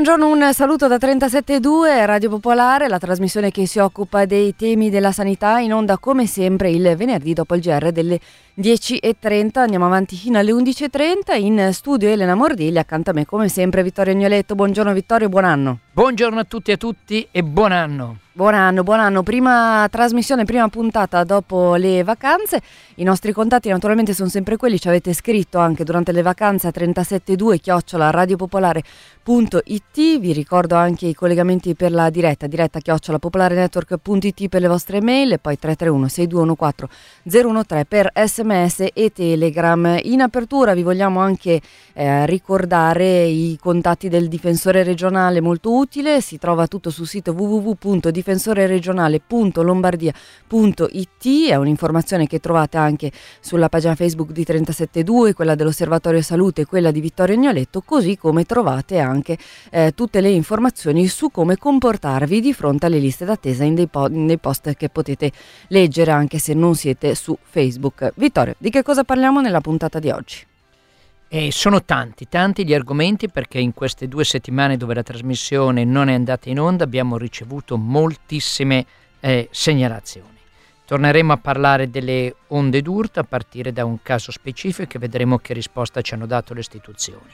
Buongiorno, buongiorno, un saluto da 372 Radio Popolare, la trasmissione che si occupa dei temi della sanità in onda come sempre il venerdì dopo il GR delle 10.30. Andiamo avanti fino alle 11.30 in studio Elena Mordilli, accanto a me come sempre Vittorio Agnoletto. Buongiorno Vittorio, buon anno. Buongiorno a tutti e a tutti e buon anno. Buon anno, buon anno. Prima trasmissione, prima puntata dopo le vacanze. I nostri contatti naturalmente sono sempre quelli, ci avete scritto anche durante le vacanze a 372 chiocciola radiopopolare.it. Vi ricordo anche i collegamenti per la diretta, diretta chiocciola popolarenetwork.it per le vostre mail poi 331 6214 013 per sms e telegram. In apertura vi vogliamo anche eh, ricordare i contatti del difensore regionale molto utile, si trova tutto sul sito www.difensore difensoreregionale.lombardia.it è un'informazione che trovate anche sulla pagina Facebook di 372, quella dell'Osservatorio Salute e quella di Vittorio Agnoletto, così come trovate anche eh, tutte le informazioni su come comportarvi di fronte alle liste d'attesa in dei, po- in dei post che potete leggere anche se non siete su Facebook. Vittorio, di che cosa parliamo nella puntata di oggi? E sono tanti, tanti gli argomenti perché in queste due settimane dove la trasmissione non è andata in onda abbiamo ricevuto moltissime eh, segnalazioni. Torneremo a parlare delle onde d'urto a partire da un caso specifico e vedremo che risposta ci hanno dato le istituzioni.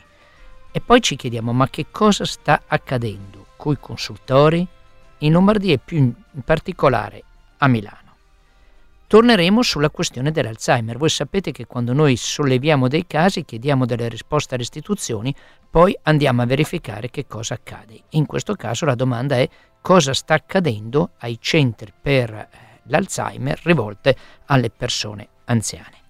E poi ci chiediamo ma che cosa sta accadendo coi consultori in Lombardia e più in particolare a Milano. Torneremo sulla questione dell'Alzheimer. Voi sapete che quando noi solleviamo dei casi, chiediamo delle risposte alle istituzioni, poi andiamo a verificare che cosa accade. In questo caso la domanda è cosa sta accadendo ai centri per eh, l'Alzheimer rivolte alle persone anziane.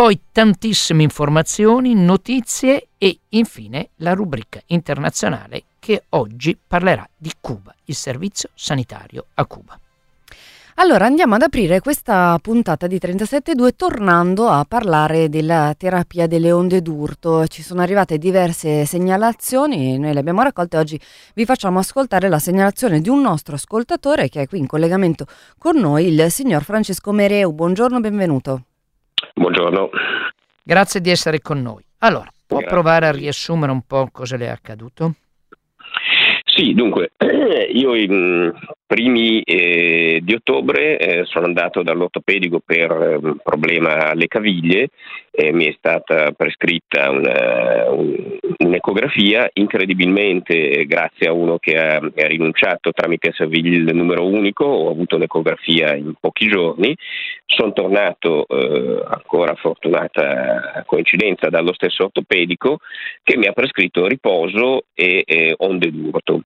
Poi tantissime informazioni, notizie e infine la rubrica internazionale che oggi parlerà di Cuba, il servizio sanitario a Cuba. Allora andiamo ad aprire questa puntata di 37.2 tornando a parlare della terapia delle onde d'urto. Ci sono arrivate diverse segnalazioni, noi le abbiamo raccolte oggi vi facciamo ascoltare la segnalazione di un nostro ascoltatore che è qui in collegamento con noi, il signor Francesco Mereu. Buongiorno, benvenuto. Buongiorno. Grazie di essere con noi. Allora, può Grazie. provare a riassumere un po' cosa le è accaduto? Sì, dunque, io i primi eh, di ottobre eh, sono andato dall'ortopedico per un ehm, problema alle caviglie e mi è stata prescritta una, un, un'ecografia, incredibilmente grazie a uno che ha, ha rinunciato tramite il numero unico, ho avuto un'ecografia in pochi giorni, sono tornato eh, ancora fortunata coincidenza dallo stesso ortopedico che mi ha prescritto riposo e onde d'urto.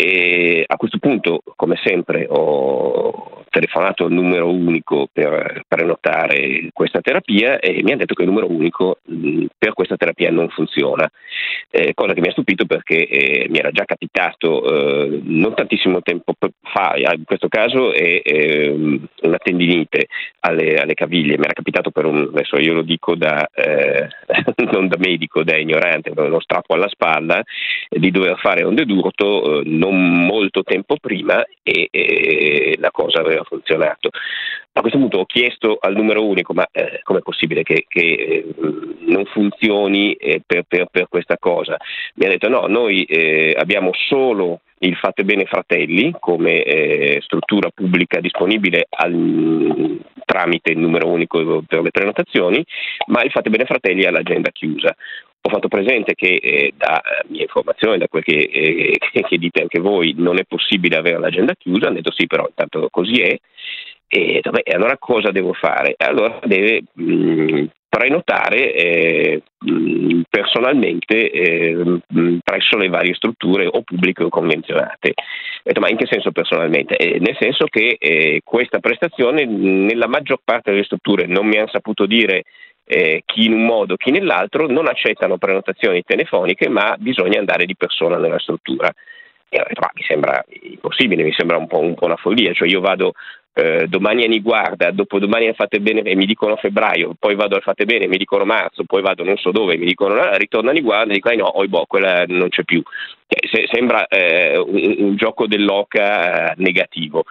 E a questo punto, come sempre, ho telefonato al numero unico per prenotare questa terapia e mi hanno detto che il numero unico mh, per questa terapia non funziona, eh, cosa che mi ha stupito perché eh, mi era già capitato eh, non tantissimo tempo fa, in questo caso è ehm, una tendinite alle, alle, caviglie, mi era capitato per un, adesso io lo dico da, eh, non da medico, da ignorante, uno strappo alla spalla, di dover fare onde d'urto eh, non molto tempo prima e la cosa aveva funzionato. A questo punto ho chiesto al numero unico, ma eh, com'è possibile che, che eh, non funzioni eh, per, per, per, questa cosa? Mi ha detto no, noi eh, abbiamo solo il Fate Bene Fratelli come eh, struttura pubblica disponibile al, tramite il numero unico per le prenotazioni, ma il Fate Bene Fratelli ha l'agenda chiusa. Ho fatto presente che eh, da eh, mia informazione, da quel che, eh, che, dite anche voi, non è possibile avere l'agenda chiusa, hanno detto sì, però intanto così è. E vabbè, allora cosa devo fare? Allora deve mh, prenotare eh, mh, personalmente eh, mh, presso le varie strutture o pubbliche o convenzionate. Detto, ma in che senso personalmente? Eh, nel senso che eh, questa prestazione nella maggior parte delle strutture non mi hanno saputo dire eh, chi in un modo, chi nell'altro, non accettano prenotazioni telefoniche, ma bisogna andare di persona nella struttura. E ma mi sembra impossibile, mi sembra un po', un po una follia, cioè io vado eh, domani a Niguarda, dopodomani a Fate Bene e mi dicono febbraio, poi vado al Fate Bene e mi dicono marzo, poi vado non so dove, mi dicono ah, ritorno a Niguarda e dico ah, no, oh, boh, quella non c'è più. Cioè, se, sembra eh, un, un, gioco dell'oca eh, negativo.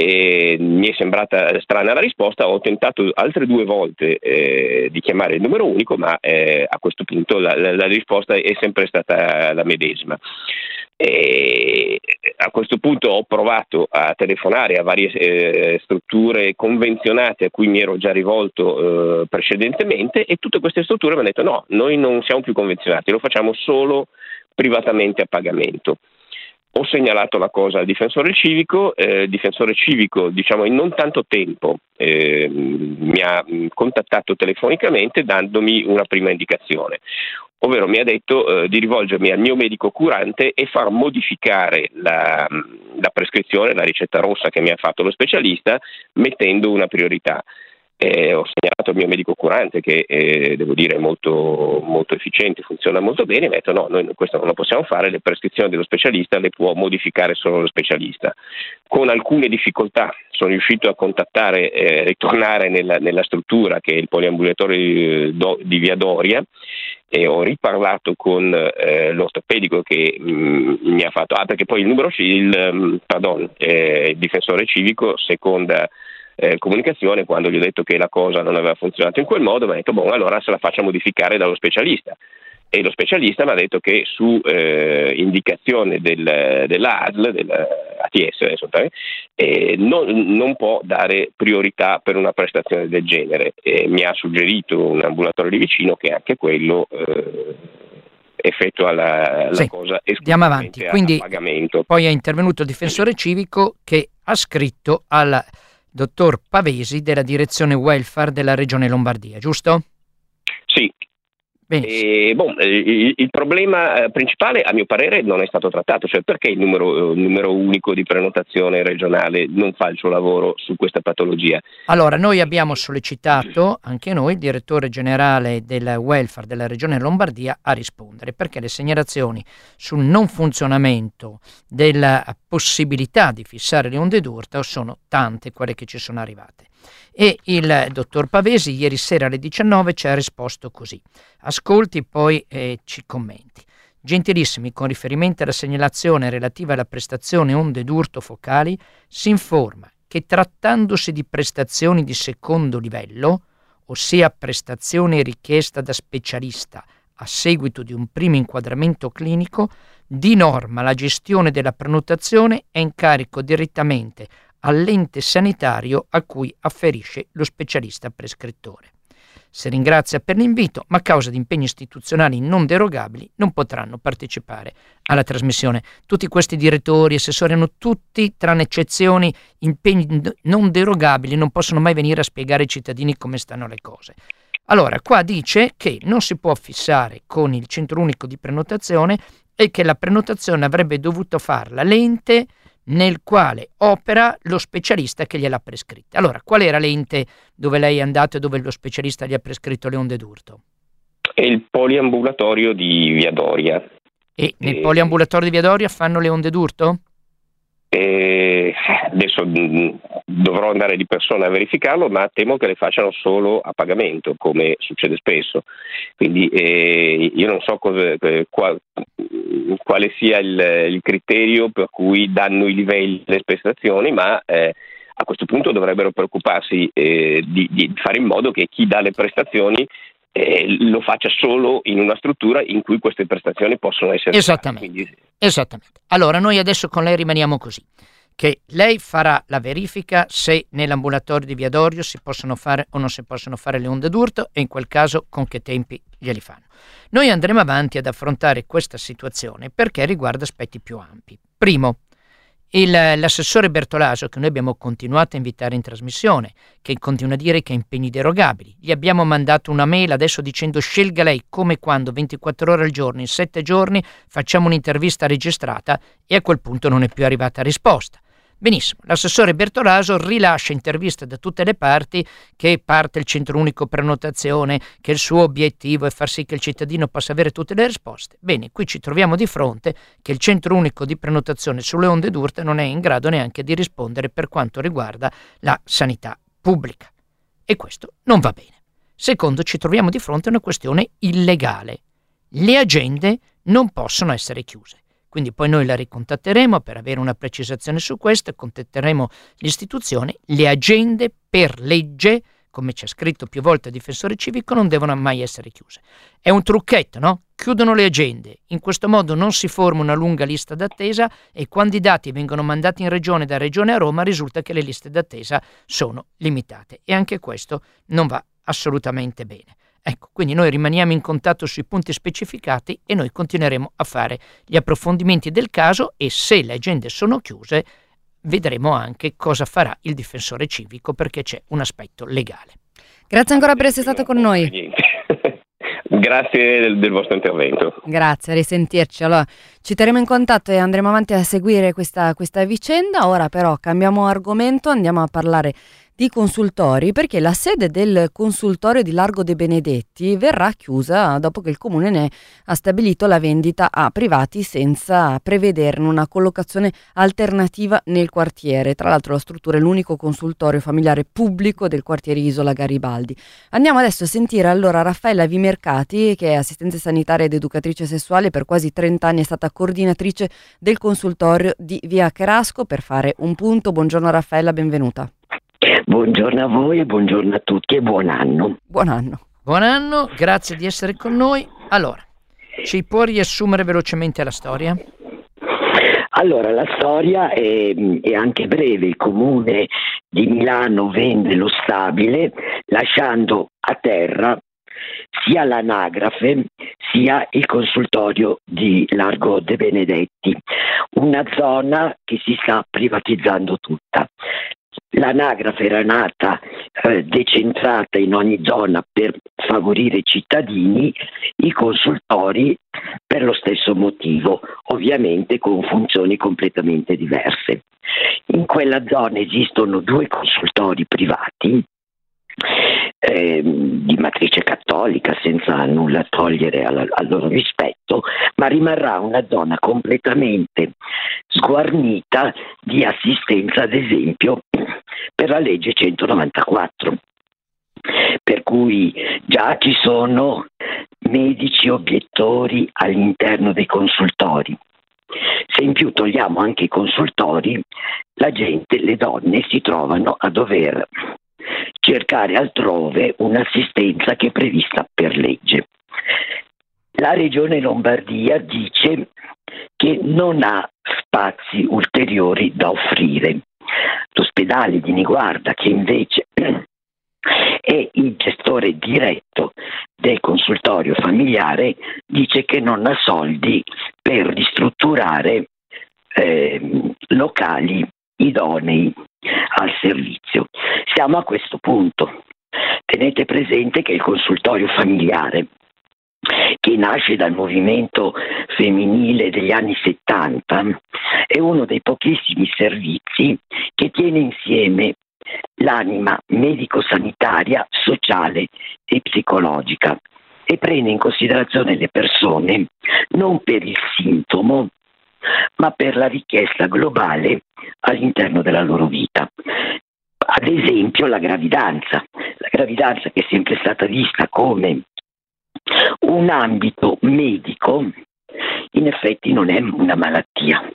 E mi è sembrata strana la risposta, ho tentato altre due volte eh, di chiamare il numero unico, ma eh, a questo punto la, la, la, risposta è sempre stata la medesima. E a questo punto ho provato a telefonare a varie eh, strutture convenzionate a cui mi ero già rivolto eh, precedentemente e tutte queste strutture mi hanno detto no, noi non siamo più convenzionati, lo facciamo solo privatamente a pagamento. Ho segnalato la cosa al difensore civico, eh, il difensore civico diciamo in non tanto tempo eh, mi ha contattato telefonicamente dandomi una prima indicazione ovvero mi ha detto eh, di rivolgermi al mio medico curante e far modificare la, la, prescrizione, la ricetta rossa che mi ha fatto lo specialista, mettendo una priorità. Eh, ho segnalato al mio medico curante che eh, devo dire è molto, molto, efficiente, funziona molto bene, mi ha detto no, noi questo non lo possiamo fare, le prescrizioni dello specialista le può modificare solo lo specialista. Con alcune difficoltà sono riuscito a contattare, eh, ritornare nella, nella, struttura che è il poliambulatorio di, di Via Doria e ho riparlato con eh, l'ortopedico che mh, mm, mi ha fatto, ah perché poi il numero, il, mm, pardon, eh, il difensore civico, seconda eh, comunicazione, quando gli ho detto che la cosa non aveva funzionato in quel modo, mi ha detto, boh, allora se la faccia modificare dallo specialista e lo specialista mi ha detto che su eh, indicazione del, dell'ASL, dell'ATS, eh, non, non, può dare priorità per una prestazione del genere. Mi ha suggerito un ambulatorio di vicino che anche quello eh, effettua la, la sì, cosa andiamo avanti. Quindi, Poi è intervenuto il difensore civico che ha scritto al dottor Pavesi della direzione welfare della regione Lombardia, giusto? Sì, e, bon, il, il, problema eh, principale, a mio parere, non è stato trattato, cioè perché il numero, il numero, unico di prenotazione regionale non fa il suo lavoro su questa patologia. Allora, noi abbiamo sollecitato anche noi il direttore generale del welfare della regione Lombardia a rispondere, perché le segnalazioni sul non funzionamento della possibilità di fissare le onde d'urto sono tante quelle che ci sono arrivate. E il dottor Pavesi ieri sera alle 19 ci ha risposto così. Ascolti poi eh, ci commenti. Gentilissimi, con riferimento alla segnalazione relativa alla prestazione onde d'urto focali, si informa che trattandosi di prestazioni di secondo livello, ossia prestazione richiesta da specialista a seguito di un primo inquadramento clinico, di norma la gestione della prenotazione è in carico direttamente all'ente sanitario a cui afferisce lo specialista prescrittore. Si ringrazia per l'invito, ma a causa di impegni istituzionali non derogabili non potranno partecipare alla trasmissione. Tutti questi direttori, assessori hanno tutti, tranne eccezioni, impegni non derogabili, non possono mai venire a spiegare ai cittadini come stanno le cose. Allora, qua dice che non si può fissare con il centro unico di prenotazione e che la prenotazione avrebbe dovuto farla l'ente nel quale opera lo specialista che gliel'ha prescritta. Allora, qual era l'ente dove lei è andato e dove lo specialista gli ha prescritto le onde d'urto? È il poliambulatorio di Via Doria. E nel e... poliambulatorio di Via Doria fanno le onde d'urto? E adesso mm, dovrò andare di persona a verificarlo, ma temo che le facciano solo a pagamento, come succede spesso. Quindi eh, io non so cosa, eh, qual, quale sia il, il, criterio per cui danno i livelli delle prestazioni, ma eh, a questo punto dovrebbero preoccuparsi eh, di, di, fare in modo che chi dà le prestazioni eh, lo faccia solo in una struttura in cui queste prestazioni possono essere Esattamente. Quindi... Esattamente. Allora, noi adesso con lei rimaniamo così, che lei farà la verifica se nell'ambulatorio di Via Dorio si possono fare o non si possono fare le onde d'urto e in quel caso con che tempi glieli fanno. Noi andremo avanti ad affrontare questa situazione perché riguarda aspetti più ampi. Primo, il, l'assessore Bertolaso, che noi abbiamo continuato a invitare in trasmissione, che continua a dire che ha impegni derogabili, gli abbiamo mandato una mail adesso dicendo scelga lei come quando, 24 ore al giorno, in 7 giorni, facciamo un'intervista registrata e a quel punto non è più arrivata risposta. Benissimo, l'assessore Bertolaso rilascia interviste da tutte le parti che parte il centro unico prenotazione, che il suo obiettivo è far sì che il cittadino possa avere tutte le risposte. Bene, qui ci troviamo di fronte che il centro unico di prenotazione sulle onde d'urte non è in grado neanche di rispondere per quanto riguarda la sanità pubblica. E questo non va bene. Secondo, ci troviamo di fronte a una questione illegale. Le agende non possono essere chiuse. Quindi poi noi la ricontatteremo per avere una precisazione su questo, contatteremo l'istituzione, le agende per legge come c'è scritto più volte a difensore civico, non devono mai essere chiuse. È un trucchetto, no? Chiudono le agende. In questo modo non si forma una lunga lista d'attesa e quando i dati vengono mandati in regione da regione a Roma risulta che le liste d'attesa sono limitate e anche questo non va assolutamente bene. Ecco, quindi noi rimaniamo in contatto sui punti specificati e noi continueremo a fare gli approfondimenti del caso e se le agende sono chiuse vedremo anche cosa farà il difensore civico perché c'è un aspetto legale. Grazie ancora per essere stato con noi. Grazie del, del, vostro intervento. Grazie, a risentirci. Allora, ci terremo in contatto e andremo avanti a seguire questa, questa vicenda. Ora però cambiamo argomento, andiamo a parlare di consultori perché la sede del consultorio di Largo dei Benedetti verrà chiusa dopo che il comune ne ha stabilito la vendita a privati senza prevederne una collocazione alternativa nel quartiere. Tra l'altro la struttura è l'unico consultorio familiare pubblico del quartiere Isola Garibaldi. Andiamo adesso a sentire allora Raffaella Vimercati che è assistente sanitaria ed educatrice sessuale per quasi 30 anni è stata coordinatrice del consultorio di Via Cherasco per fare un punto. Buongiorno Raffaella, benvenuta. Buongiorno a voi, buongiorno a tutti e buon anno. Buon anno. Buon anno, grazie di essere con noi. Allora, ci può riassumere velocemente la storia? Allora, la storia è, è, anche breve. Il comune di Milano vende lo stabile lasciando a terra sia l'anagrafe sia il consultorio di Largo de Benedetti, una zona che si sta privatizzando tutta. L'anagrafe era nata eh, decentrata in ogni zona per favorire i cittadini, i consultori per lo stesso motivo, ovviamente con funzioni completamente diverse. In quella zona esistono due consultori privati eh, di matrice cattolica senza nulla togliere al, al, loro rispetto, ma rimarrà una zona completamente sguarnita di assistenza, ad esempio, per la legge 194. Per cui già ci sono medici obiettori all'interno dei consultori. Se in più togliamo anche i consultori, la gente, le donne si trovano a dover cercare altrove un'assistenza che è prevista per legge. La Regione Lombardia dice che non ha spazi ulteriori da offrire. L'ospedale di Niguarda, che invece è il gestore diretto del consultorio familiare, dice che non ha soldi per ristrutturare eh, locali idonei al servizio. Siamo a questo punto. Tenete presente che il consultorio familiare, che nasce dal movimento femminile degli anni 70, è uno dei pochissimi servizi che tiene insieme l'anima medico-sanitaria, sociale e psicologica e prende in considerazione le persone non per il sintomo, ma per la richiesta globale all'interno della loro vita. Ad esempio la gravidanza, la gravidanza che è sempre stata vista come un ambito medico, in effetti non è una malattia,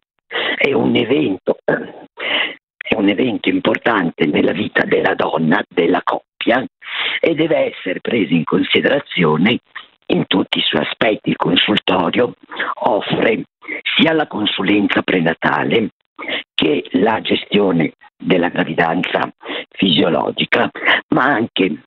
è un evento, è un evento importante nella vita della donna, della coppia e deve essere preso in considerazione in tutti i suoi aspetti. Il consultorio offre sia la consulenza prenatale che la gestione della gravidanza fisiologica, ma anche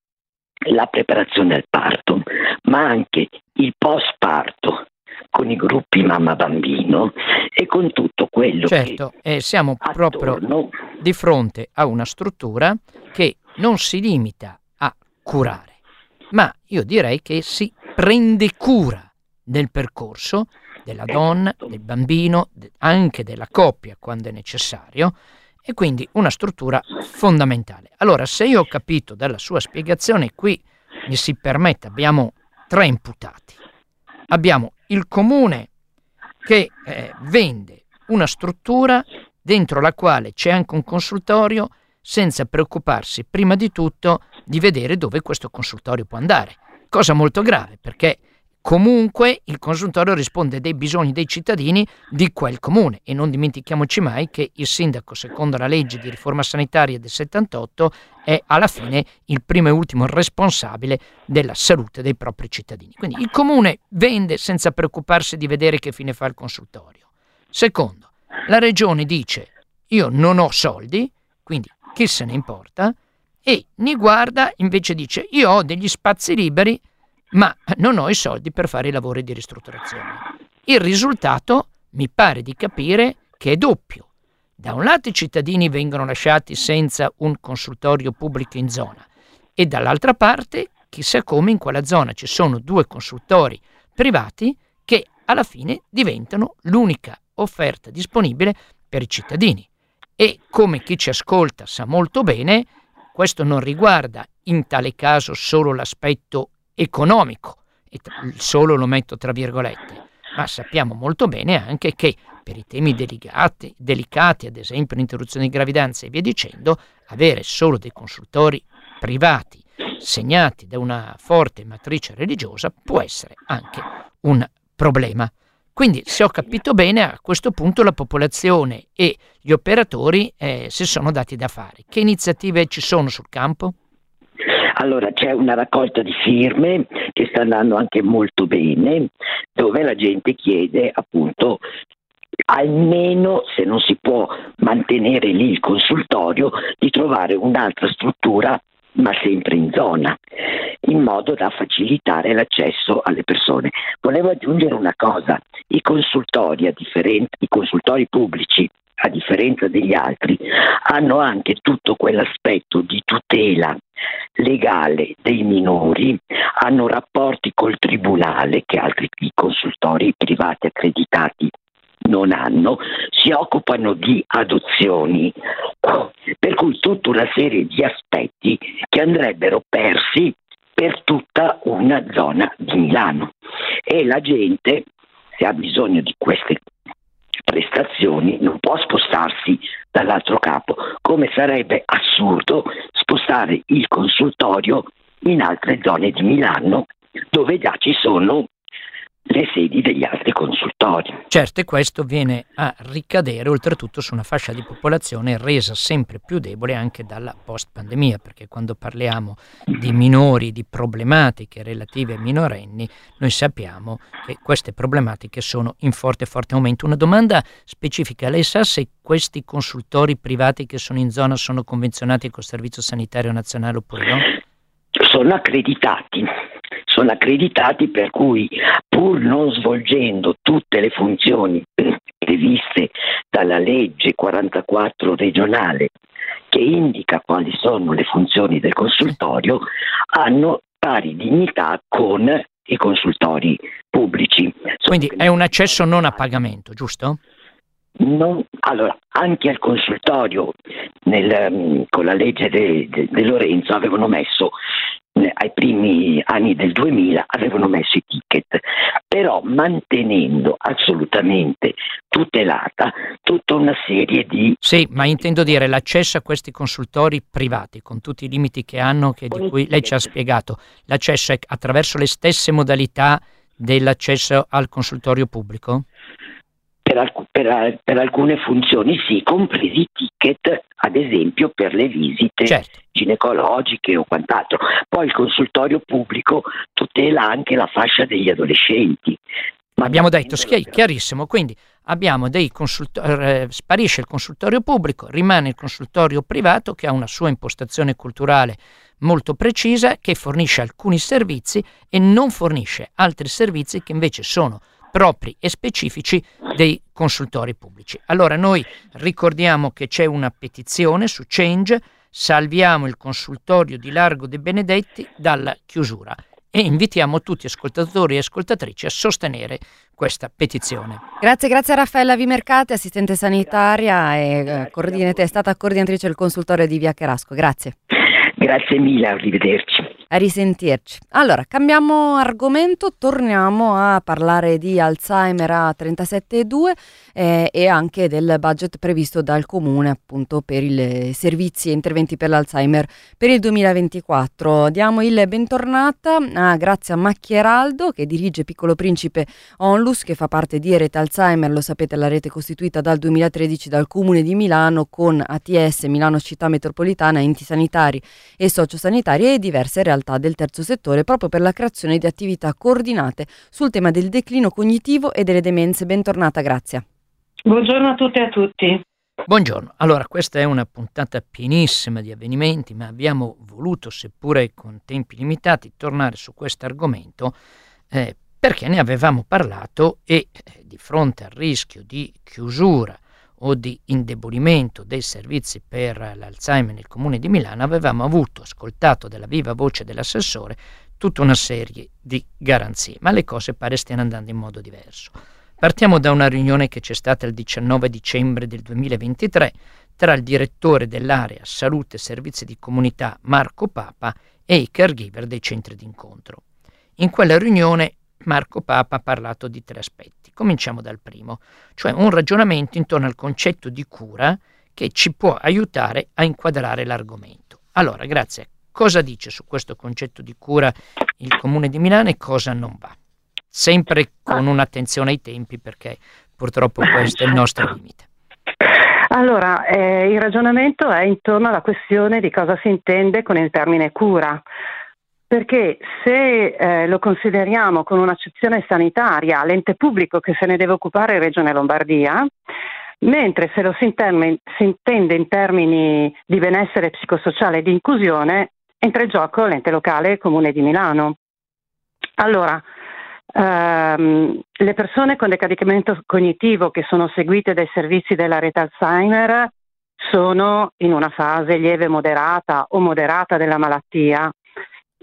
la preparazione al parto, ma anche il post parto con i gruppi mamma-bambino e con tutto quello certo, che... Certo, siamo attorno... proprio di fronte a una struttura che non si limita a curare, ma io direi che si prende cura del percorso della donna, del bambino, anche della coppia quando è necessario, e quindi una struttura fondamentale. Allora, se io ho capito dalla sua spiegazione, qui mi si permette, abbiamo tre imputati. Abbiamo il comune che eh, vende una struttura dentro la quale c'è anche un consultorio senza preoccuparsi prima di tutto di vedere dove questo consultorio può andare. Cosa molto grave perché comunque il consultorio risponde dei bisogni dei cittadini di quel comune e non dimentichiamoci mai che il sindaco, secondo la legge di riforma sanitaria del 78, è alla fine il primo e ultimo responsabile della salute dei propri cittadini. Quindi il comune vende senza preoccuparsi di vedere che fine fa il consultorio. Secondo, la regione dice io non ho soldi, quindi chi se ne importa, e Niguarda invece dice io ho degli spazi liberi ma non ho i soldi per fare i lavori di ristrutturazione. Il risultato mi pare di capire che è doppio. Da un lato i cittadini vengono lasciati senza un consultorio pubblico in zona e dall'altra parte chissà come in quella zona ci sono due consultori privati che alla fine diventano l'unica offerta disponibile per i cittadini. E come chi ci ascolta sa molto bene, questo non riguarda in tale caso solo l'aspetto economico, e solo lo metto tra virgolette, ma sappiamo molto bene anche che per i temi delicati, delicati, ad esempio l'interruzione di gravidanza e via dicendo, avere solo dei consultori privati segnati da una forte matrice religiosa può essere anche un problema. Quindi, se ho capito bene, a questo punto la popolazione e gli operatori eh, si sono dati da fare. Che iniziative ci sono sul campo? Allora c'è una raccolta di firme che sta andando anche molto bene, dove la gente chiede appunto almeno se non si può mantenere lì il consultorio, di trovare un'altra struttura ma sempre in zona, in modo da facilitare l'accesso alle persone. Volevo aggiungere una cosa, i consultori, i consultori pubblici a differenza degli altri, hanno anche tutto quell'aspetto di tutela legale dei minori, hanno rapporti col tribunale che altri consultori privati accreditati non hanno, si occupano di adozioni, per cui tutta una serie di aspetti che andrebbero persi per tutta una zona di Milano. E la gente se ha bisogno di queste prestazioni non può spostarsi dall'altro capo, come sarebbe assurdo spostare il consultorio in altre zone di Milano dove già ci sono le sedi degli altri consultori. Certo, e questo viene a ricadere oltretutto su una fascia di popolazione resa sempre più debole anche dalla post-pandemia, perché quando parliamo di minori, di problematiche relative ai minorenni, noi sappiamo che queste problematiche sono in forte, forte aumento. Una domanda specifica, lei sa se questi consultori privati che sono in zona sono convenzionati col Servizio Sanitario Nazionale oppure no? Sono accreditati sono accreditati per cui pur non svolgendo tutte le funzioni previste dalla legge 44 regionale che indica quali sono le funzioni del consultorio, hanno pari dignità con i consultori pubblici. Quindi è un accesso non a pagamento, giusto? Non, allora, anche al consultorio nel, mm, con la legge di Lorenzo avevano messo ai primi anni del 2000 avevano messo i ticket, però mantenendo assolutamente tutelata tutta una serie di... Sì, ma intendo dire l'accesso a questi consultori privati, con tutti i limiti che hanno, che di cui lei ci ha spiegato, l'accesso è attraverso le stesse modalità dell'accesso al consultorio pubblico? Per, alc- per, per, alcune funzioni sì, compresi i ticket, ad esempio per le visite certo. ginecologiche o quant'altro. Poi il consultorio pubblico tutela anche la fascia degli adolescenti. Ma abbiamo detto chiarissimo, quindi abbiamo dei consultori, eh, sparisce il consultorio pubblico, rimane il consultorio privato che ha una sua impostazione culturale molto precisa, che fornisce alcuni servizi e non fornisce altri servizi che invece sono propri e specifici dei consultori pubblici. Allora noi ricordiamo che c'è una petizione su Change, salviamo il consultorio di Largo dei Benedetti dalla chiusura e invitiamo tutti ascoltatori e ascoltatrici a sostenere questa petizione. Grazie, grazie a Raffaella Vimercate, assistente sanitaria e eh, è stata coordinatrice del consultorio di Via Cherasco. Grazie. Grazie mille, arrivederci. A risentirci. Allora, cambiamo argomento, torniamo a parlare di Alzheimer a 37,2 eh, e anche del budget previsto dal Comune appunto per i servizi e interventi per l'Alzheimer per il 2024. Diamo il bentornata a Grazia Macchieraldo che dirige Piccolo Principe Onlus che fa parte di Rete Alzheimer, lo sapete la rete costituita dal 2013 dal Comune di Milano con ATS Milano Città Metropolitana, enti sanitari e sociosanitari e diverse realtà realtà del terzo settore proprio per la creazione di attività coordinate sul tema del declino cognitivo e delle demenze. Bentornata, Grazia. Buongiorno a tutte e a tutti. Buongiorno, allora questa è una puntata pienissima di avvenimenti, ma abbiamo voluto, seppure con tempi limitati, tornare su questo argomento eh, perché ne avevamo parlato e eh, di fronte al rischio di chiusura o di indebolimento dei servizi per l'Alzheimer nel comune di Milano, avevamo avuto, ascoltato dalla viva voce dell'assessore, tutta una serie di garanzie, ma le cose pare stiano andando in modo diverso. Partiamo da una riunione che c'è stata il 19 dicembre del 2023 tra il direttore dell'area Salute e Servizi di Comunità Marco Papa e i caregiver dei centri d'incontro. In quella riunione Marco Papa ha parlato di tre aspetti. Cominciamo dal primo, cioè un ragionamento intorno al concetto di cura che ci può aiutare a inquadrare l'argomento. Allora, grazie. Cosa dice su questo concetto di cura il Comune di Milano e cosa non va? Sempre con un'attenzione ai tempi perché purtroppo questo è il nostro limite. Allora, eh, il ragionamento è intorno alla questione di cosa si intende con il termine cura. Perché se eh, lo consideriamo con un'accezione sanitaria, l'ente pubblico che se ne deve occupare è Regione Lombardia, mentre se lo si, intermi- si intende in termini di benessere psicosociale e di inclusione, entra in gioco l'ente locale Comune di Milano. Allora, ehm, le persone con decadimento cognitivo che sono seguite dai servizi della rete Alzheimer sono in una fase lieve moderata o moderata della malattia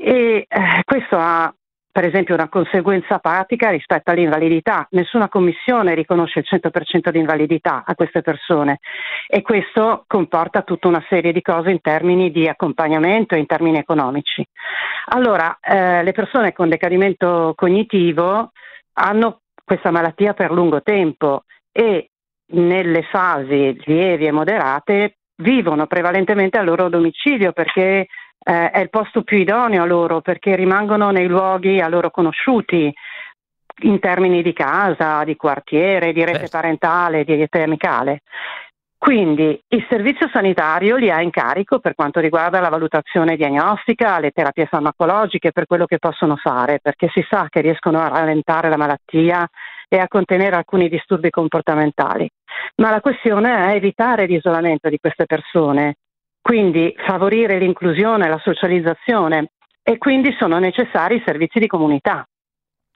e eh, questo ha per esempio una conseguenza pratica rispetto all'invalidità. Nessuna commissione riconosce il 100% di invalidità a queste persone e questo comporta tutta una serie di cose in termini di accompagnamento e in termini economici. Allora, eh, le persone con decadimento cognitivo hanno questa malattia per lungo tempo e nelle fasi lievi e moderate vivono prevalentemente al loro domicilio perché eh, è il posto più idoneo a loro perché rimangono nei luoghi a loro conosciuti in termini di casa, di quartiere, di rete certo. parentale, di rete amicale. Quindi il servizio sanitario li ha in carico per quanto riguarda la valutazione diagnostica, le terapie farmacologiche, per quello che possono fare, perché si sa che riescono a rallentare la malattia e a contenere alcuni disturbi comportamentali. Ma la questione è evitare l'isolamento di queste persone quindi favorire l'inclusione, la socializzazione e quindi sono necessari i servizi di comunità.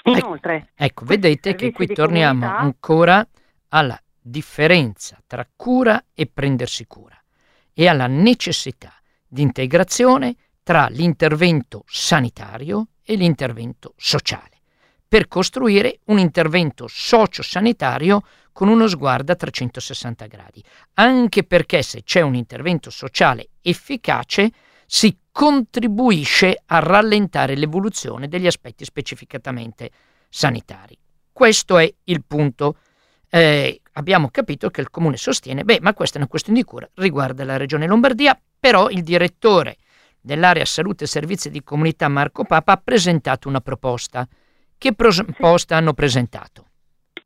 Ecco, Inoltre, ecco, ecco vedete che qui torniamo comunità... ancora alla differenza tra cura e prendersi cura e alla necessità di integrazione tra l'intervento sanitario e l'intervento sociale per costruire un intervento sociosanitario con uno sguardo a 360 gradi, anche perché se c'è un intervento sociale efficace si contribuisce a rallentare l'evoluzione degli aspetti specificatamente sanitari. Questo è il punto. Eh, abbiamo capito che il comune sostiene, beh, ma questa è una questione di cura, riguarda la regione Lombardia, però il direttore dell'area salute e servizi di comunità Marco Papa ha presentato una proposta. Che proposta hanno presentato?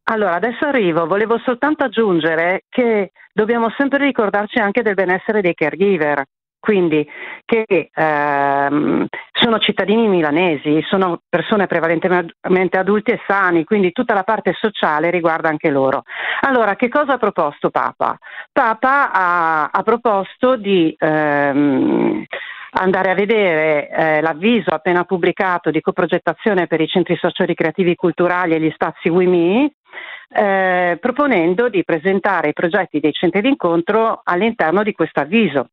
Allora, adesso arrivo. Volevo soltanto aggiungere che dobbiamo sempre ricordarci anche del benessere dei caregiver, quindi che ehm, sono cittadini milanesi, sono persone prevalentemente adulti e sani, quindi tutta la parte sociale riguarda anche loro. Allora, che cosa ha proposto Papa? Papa ha, ha proposto di... Ehm, andare a vedere eh, l'avviso appena pubblicato di coprogettazione per i centri socio-ricreativi culturali e gli spazi WIMI eh, proponendo di presentare i progetti dei centri d'incontro all'interno di questo avviso.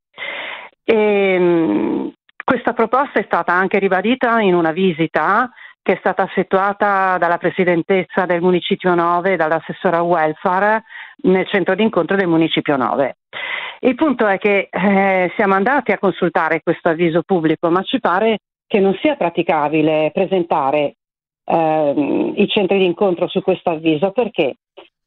E, mh, questa proposta è stata anche ribadita in una visita che è stata effettuata dalla Presidentessa del Municipio 9 e dall'assessora welfare nel centro d'incontro del Municipio 9. Il punto è che eh, siamo andati a consultare questo avviso pubblico, ma ci pare che non sia praticabile presentare ehm, i centri di incontro su questo avviso. Perché?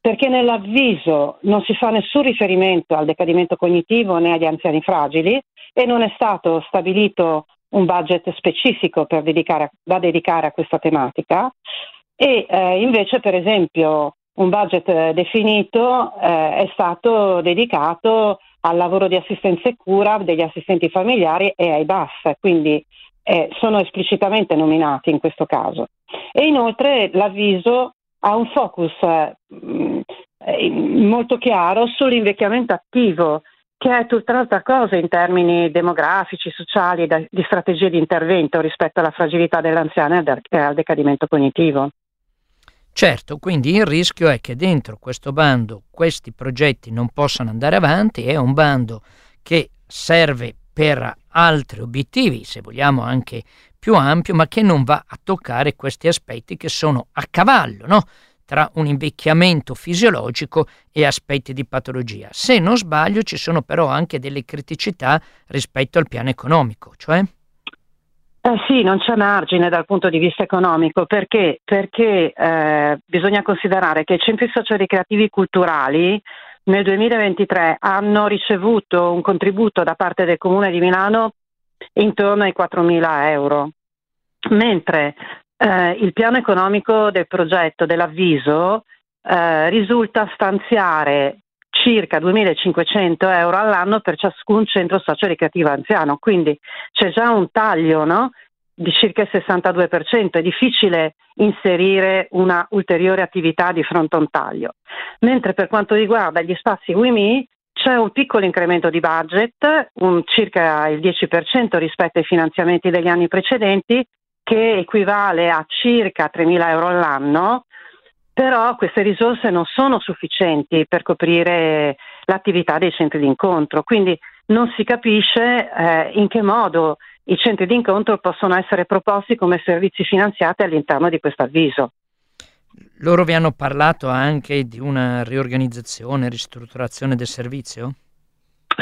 Perché nell'avviso non si fa nessun riferimento al decadimento cognitivo né agli anziani fragili e non è stato stabilito un budget specifico dedicare, da dedicare a questa tematica e eh, invece per esempio un budget eh, definito eh, è stato dedicato al lavoro di assistenza e cura degli assistenti familiari e ai BAS, quindi eh, sono esplicitamente nominati in questo caso. E inoltre l'avviso ha un focus eh, molto chiaro sull'invecchiamento attivo, che è tutt'altra cosa in termini demografici, sociali e di strategie di intervento rispetto alla fragilità dell'anziano e al decadimento cognitivo. Certo, quindi il rischio è che dentro questo bando questi progetti non possano andare avanti, è un bando che serve per altri obiettivi, se vogliamo anche più ampio, ma che non va a toccare questi aspetti che sono a cavallo no? tra un invecchiamento fisiologico e aspetti di patologia. Se non sbaglio ci sono però anche delle criticità rispetto al piano economico, cioè... Eh sì, non c'è margine dal punto di vista economico perché, perché eh, bisogna considerare che i centri socio-ricreativi culturali nel 2023 hanno ricevuto un contributo da parte del Comune di Milano intorno ai 4.000 euro, mentre eh, il piano economico del progetto dell'avviso eh, risulta stanziare circa 2.500 euro all'anno per ciascun centro socio-ricreativo anziano, quindi c'è già un taglio no? di circa il 62%, è difficile inserire una ulteriore attività di fronte a un taglio. Mentre per quanto riguarda gli spazi WIMI c'è un piccolo incremento di budget, un, circa il 10% rispetto ai finanziamenti degli anni precedenti, che equivale a circa 3.000 euro all'anno, però queste risorse non sono sufficienti per coprire l'attività dei centri di incontro, quindi non si capisce eh, in che modo i centri di incontro possono essere proposti come servizi finanziati all'interno di questo avviso. Loro vi hanno parlato anche di una riorganizzazione, ristrutturazione del servizio?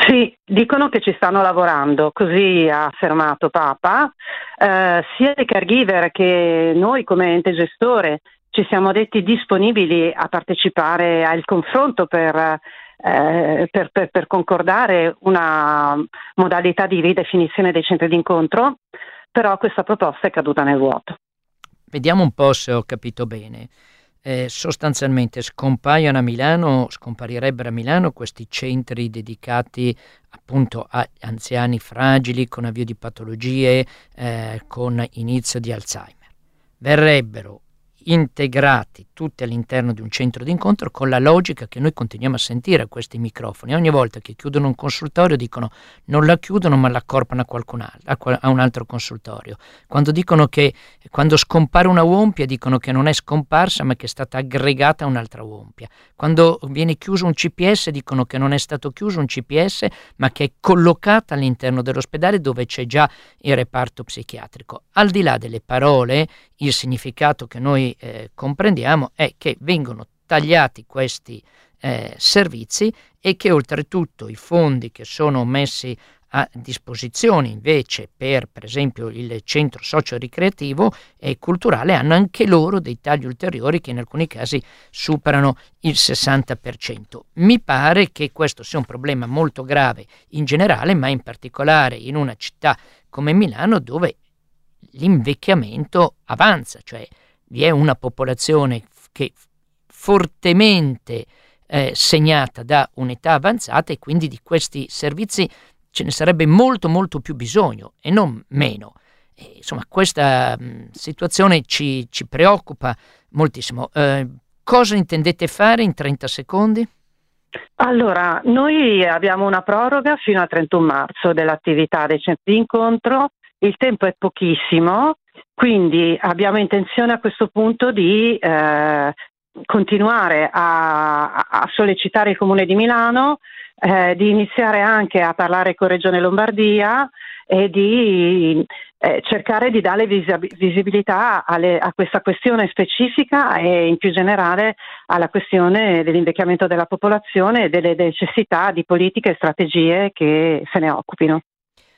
Sì, dicono che ci stanno lavorando, così ha affermato Papa. Eh, sia i caregiver che noi come ente gestore ci siamo detti disponibili a partecipare al confronto per, eh, per, per, per, concordare una modalità di ridefinizione dei centri d'incontro, però questa proposta è caduta nel vuoto. Vediamo un po' se ho capito bene. Eh, sostanzialmente scompaiono a Milano, scomparirebbero a Milano questi centri dedicati appunto a anziani fragili con avvio di patologie, eh, con inizio di Alzheimer. Verrebbero integrati tutti all'interno di un centro di incontro con la logica che noi continuiamo a sentire a questi microfoni. Ogni volta che chiudono un consultorio dicono non la chiudono ma l'accorpano a qualcun altro, a un altro consultorio. Quando dicono che quando scompare una Wompia dicono che non è scomparsa ma che è stata aggregata a un'altra Wompia. Quando viene chiuso un CPS dicono che non è stato chiuso un CPS ma che è collocata all'interno dell'ospedale dove c'è già il reparto psichiatrico. Al di là delle parole, il significato che noi eh, comprendiamo è che vengono tagliati questi eh, servizi e che oltretutto i fondi che sono messi a disposizione invece per per esempio il centro socio-ricreativo e culturale hanno anche loro dei tagli ulteriori che in alcuni casi superano il 60%. Mi pare che questo sia un problema molto grave in generale, ma in particolare in una città come Milano dove l'invecchiamento avanza, cioè vi è una popolazione che fortemente eh, segnata da un'età avanzata e quindi di questi servizi ce ne sarebbe molto molto più bisogno e non meno. E, insomma, questa mh, situazione ci, ci, preoccupa moltissimo. Eh, cosa intendete fare in 30 secondi? Allora, noi abbiamo una proroga fino al 31 marzo dell'attività dei centri di incontro, il tempo è pochissimo, quindi abbiamo intenzione a questo punto di eh, continuare a, a, sollecitare il Comune di Milano, eh, di iniziare anche a parlare con Regione Lombardia e di eh, cercare di dare visibilità alle, a questa questione specifica e in più generale alla questione dell'invecchiamento della popolazione e delle necessità di politiche e strategie che se ne occupino.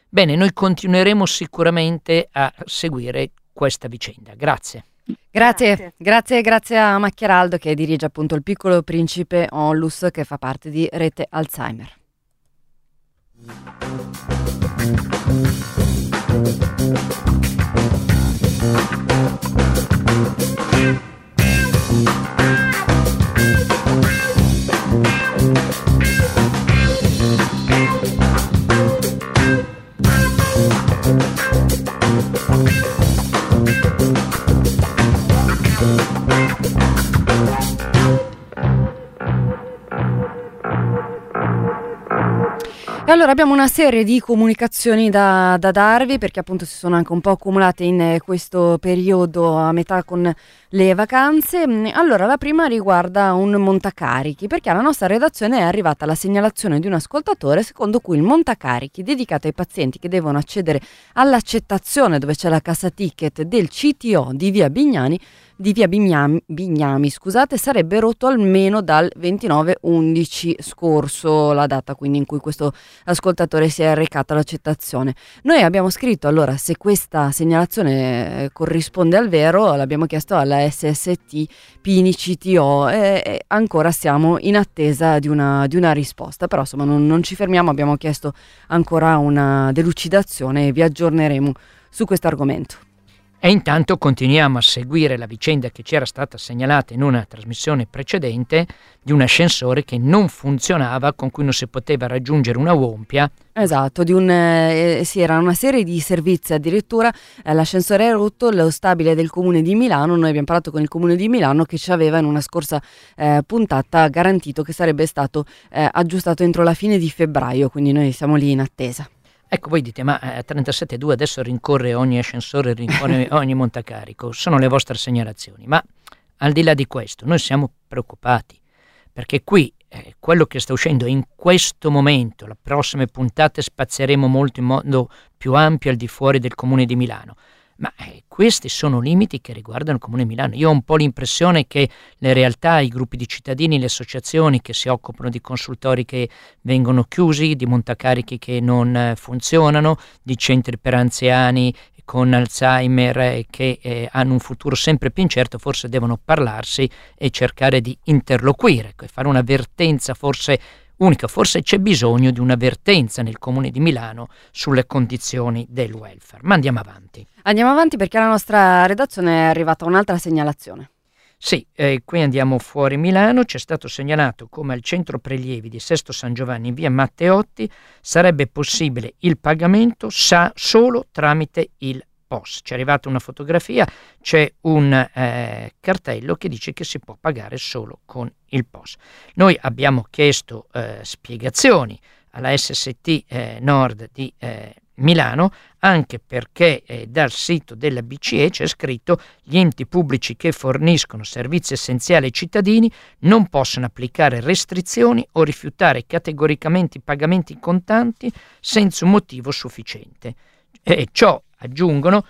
Bene, noi continueremo sicuramente a seguire questa vicenda. Grazie. Grazie, grazie, grazie a Macchieraldo che dirige appunto il piccolo principe Onlus che fa parte di Rete Alzheimer. Allora abbiamo una serie di comunicazioni da, da, darvi perché appunto si sono anche un po' accumulate in eh, questo periodo a metà con le vacanze. Mm, allora la prima riguarda un montacarichi perché alla nostra redazione è arrivata la segnalazione di un ascoltatore secondo cui il montacarichi dedicato ai pazienti che devono accedere all'accettazione dove c'è la cassa ticket del CTO di via Bignani di via Bignami, Bignami scusate, sarebbe rotto almeno dal 29-11 scorso, la data quindi in cui questo ascoltatore si è recato all'accettazione. Noi abbiamo scritto allora se questa segnalazione eh, corrisponde al vero, l'abbiamo chiesto alla SST Pini CTO e ancora siamo in attesa di una, di una risposta, però insomma non, non ci fermiamo, abbiamo chiesto ancora una delucidazione e vi aggiorneremo su questo argomento. E intanto continuiamo a seguire la vicenda che ci era stata segnalata in una trasmissione precedente di un ascensore che non funzionava, con cui non si poteva raggiungere una Wompia. Esatto, un, eh, sì, era una serie di servizi addirittura, eh, l'ascensore è rotto, lo stabile del comune di Milano, noi abbiamo parlato con il comune di Milano che ci aveva in una scorsa eh, puntata garantito che sarebbe stato eh, aggiustato entro la fine di febbraio, quindi noi siamo lì in attesa. Ecco, voi dite, ma a eh, 37.2 adesso rincorre ogni ascensore, rincorre ogni montacarico, sono le vostre segnalazioni, ma al di là di questo, noi siamo preoccupati, perché qui eh, quello che sta uscendo in questo momento, le prossime puntate spazieremo molto in modo più ampio al di fuori del comune di Milano, ma eh, questi sono limiti che riguardano il Comune di Milano. Io ho un po' l'impressione che le realtà, i gruppi di cittadini, le associazioni che si occupano di consultori che vengono chiusi, di montacarichi che non eh, funzionano, di centri per anziani con Alzheimer che eh, hanno un futuro sempre più incerto, forse devono parlarsi e cercare di interloquire, ecco, fare un'avvertenza forse unica, forse c'è bisogno di un'avvertenza nel Comune di Milano sulle condizioni del welfare. Ma andiamo avanti. Andiamo avanti perché alla nostra redazione è arrivata un'altra segnalazione. Sì, eh, qui andiamo fuori Milano, c'è stato segnalato come al centro prelievi di Sesto San Giovanni in via Matteotti sarebbe possibile il pagamento sa solo tramite il POS. Ci è arrivata una fotografia, c'è un eh, cartello che dice che si può pagare solo con il POS. Noi abbiamo chiesto eh, spiegazioni alla SST eh, Nord di eh, Milano, anche perché eh, dal sito della BCE c'è scritto gli enti pubblici che forniscono servizi essenziali ai cittadini non possono applicare restrizioni o rifiutare categoricamente i pagamenti contanti senza un motivo sufficiente. E ciò aggiungono,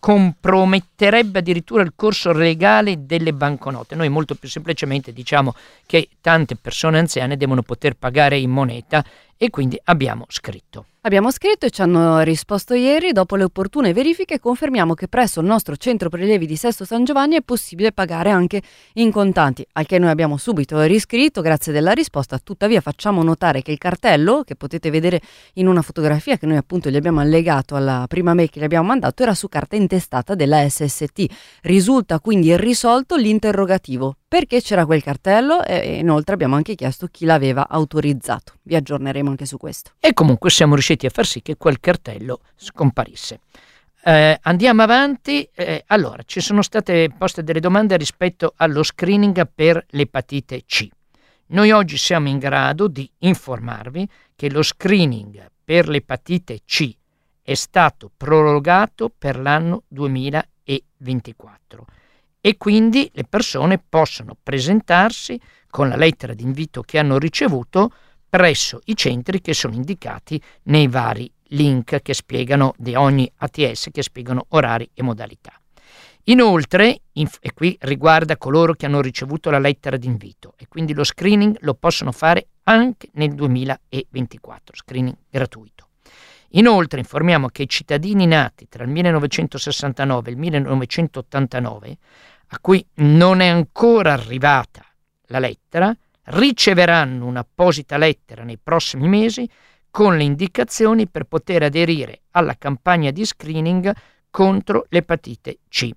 comprometterebbe addirittura il corso legale delle banconote. Noi molto più semplicemente diciamo che tante persone anziane devono poter pagare in moneta e quindi abbiamo scritto. Abbiamo scritto e ci hanno risposto ieri, dopo le opportune verifiche confermiamo che presso il nostro centro prelievi di Sesto San Giovanni è possibile pagare anche in contanti, al che noi abbiamo subito riscritto grazie della risposta, tuttavia facciamo notare che il cartello, che potete vedere in una fotografia che noi appunto gli abbiamo allegato alla prima mail che gli abbiamo mandato, era su carta intestata della SST. Risulta quindi irrisolto l'interrogativo perché c'era quel cartello e inoltre abbiamo anche chiesto chi l'aveva autorizzato. Vi aggiorneremo anche su questo. E comunque siamo riusciti a far sì che quel cartello scomparisse. Eh, andiamo avanti. Eh, allora, ci sono state poste delle domande rispetto allo screening per l'epatite C. Noi oggi siamo in grado di informarvi che lo screening per l'epatite C è stato prorogato per l'anno 2024 e quindi le persone possono presentarsi con la lettera di invito che hanno ricevuto presso i centri che sono indicati nei vari link che spiegano di ogni ATS che spiegano orari e modalità. Inoltre, e qui riguarda coloro che hanno ricevuto la lettera di invito e quindi lo screening lo possono fare anche nel 2024, screening gratuito. Inoltre informiamo che i cittadini nati tra il 1969 e il 1989, a cui non è ancora arrivata la lettera, riceveranno un'apposita lettera nei prossimi mesi con le indicazioni per poter aderire alla campagna di screening contro l'epatite C.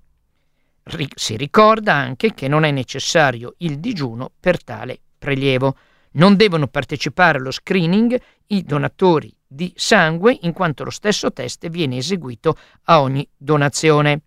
Si ricorda anche che non è necessario il digiuno per tale prelievo. Non devono partecipare allo screening i donatori di sangue in quanto lo stesso test viene eseguito a ogni donazione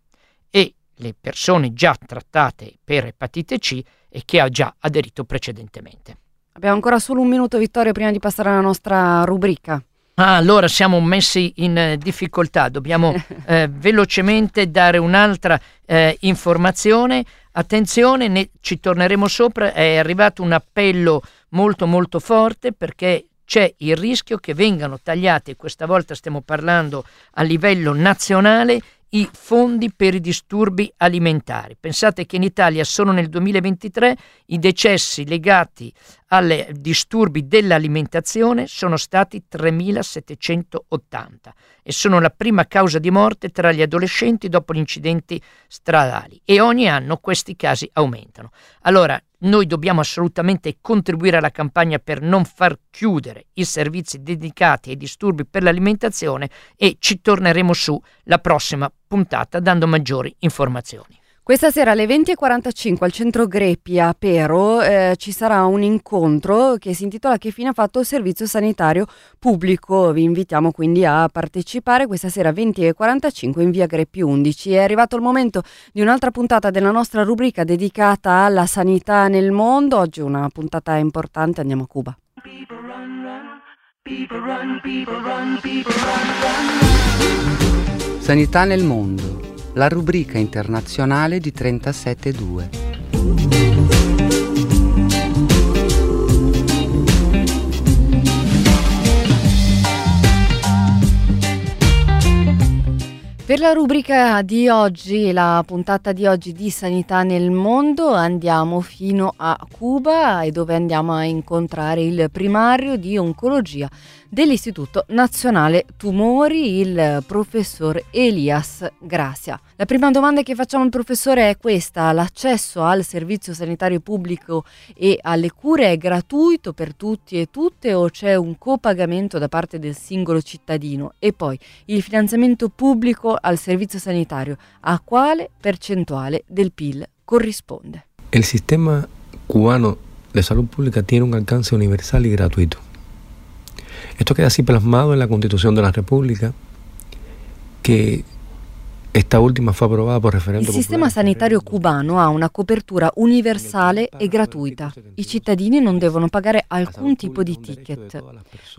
e le persone già trattate per epatite C e che ha già aderito precedentemente. Abbiamo ancora solo un minuto, Vittorio, prima di passare alla nostra rubrica. Ah, allora siamo messi in eh, difficoltà, dobbiamo eh, velocemente dare un'altra eh, informazione. Attenzione, ne, ci torneremo sopra, è arrivato un appello molto molto forte perché c'è il rischio che vengano tagliati, questa volta stiamo parlando a livello nazionale, i fondi per i disturbi alimentari. Pensate che in Italia solo nel 2023 i decessi legati ai disturbi dell'alimentazione sono stati 3.780 e sono la prima causa di morte tra gli adolescenti dopo gli incidenti stradali e ogni anno questi casi aumentano. Allora, noi dobbiamo assolutamente contribuire alla campagna per non far chiudere i servizi dedicati ai disturbi per l'alimentazione e ci torneremo su la prossima puntata dando maggiori informazioni. Questa sera alle 20.45 al centro Greppi a Pero eh, ci sarà un incontro che si intitola Che fine ha fatto il servizio sanitario pubblico. Vi invitiamo quindi a partecipare questa sera 20.45 in via Greppi 11. È arrivato il momento di un'altra puntata della nostra rubrica dedicata alla sanità nel mondo. Oggi una puntata importante, andiamo a Cuba. Sanità nel mondo la rubrica internazionale di 372. Per la rubrica di oggi, la puntata di oggi di Sanità nel mondo, andiamo fino a Cuba e dove andiamo a incontrare il primario di oncologia dell'Istituto Nazionale Tumori, il professor Elias Gracia. La prima domanda che facciamo al professore è questa, l'accesso al servizio sanitario pubblico e alle cure è gratuito per tutti e tutte o c'è un copagamento da parte del singolo cittadino? E poi il finanziamento pubblico al servizio sanitario a quale percentuale del PIL corrisponde? Il sistema cubano de salud pública tiene un alcance universal y gratuito. Esto queda así plasmado en la Constitución de la República, que Esta ultima fu approvata por referendum. Il sistema sanitario cubano ha una copertura universale e gratuita. I cittadini non devono pagare alcun tipo di ticket.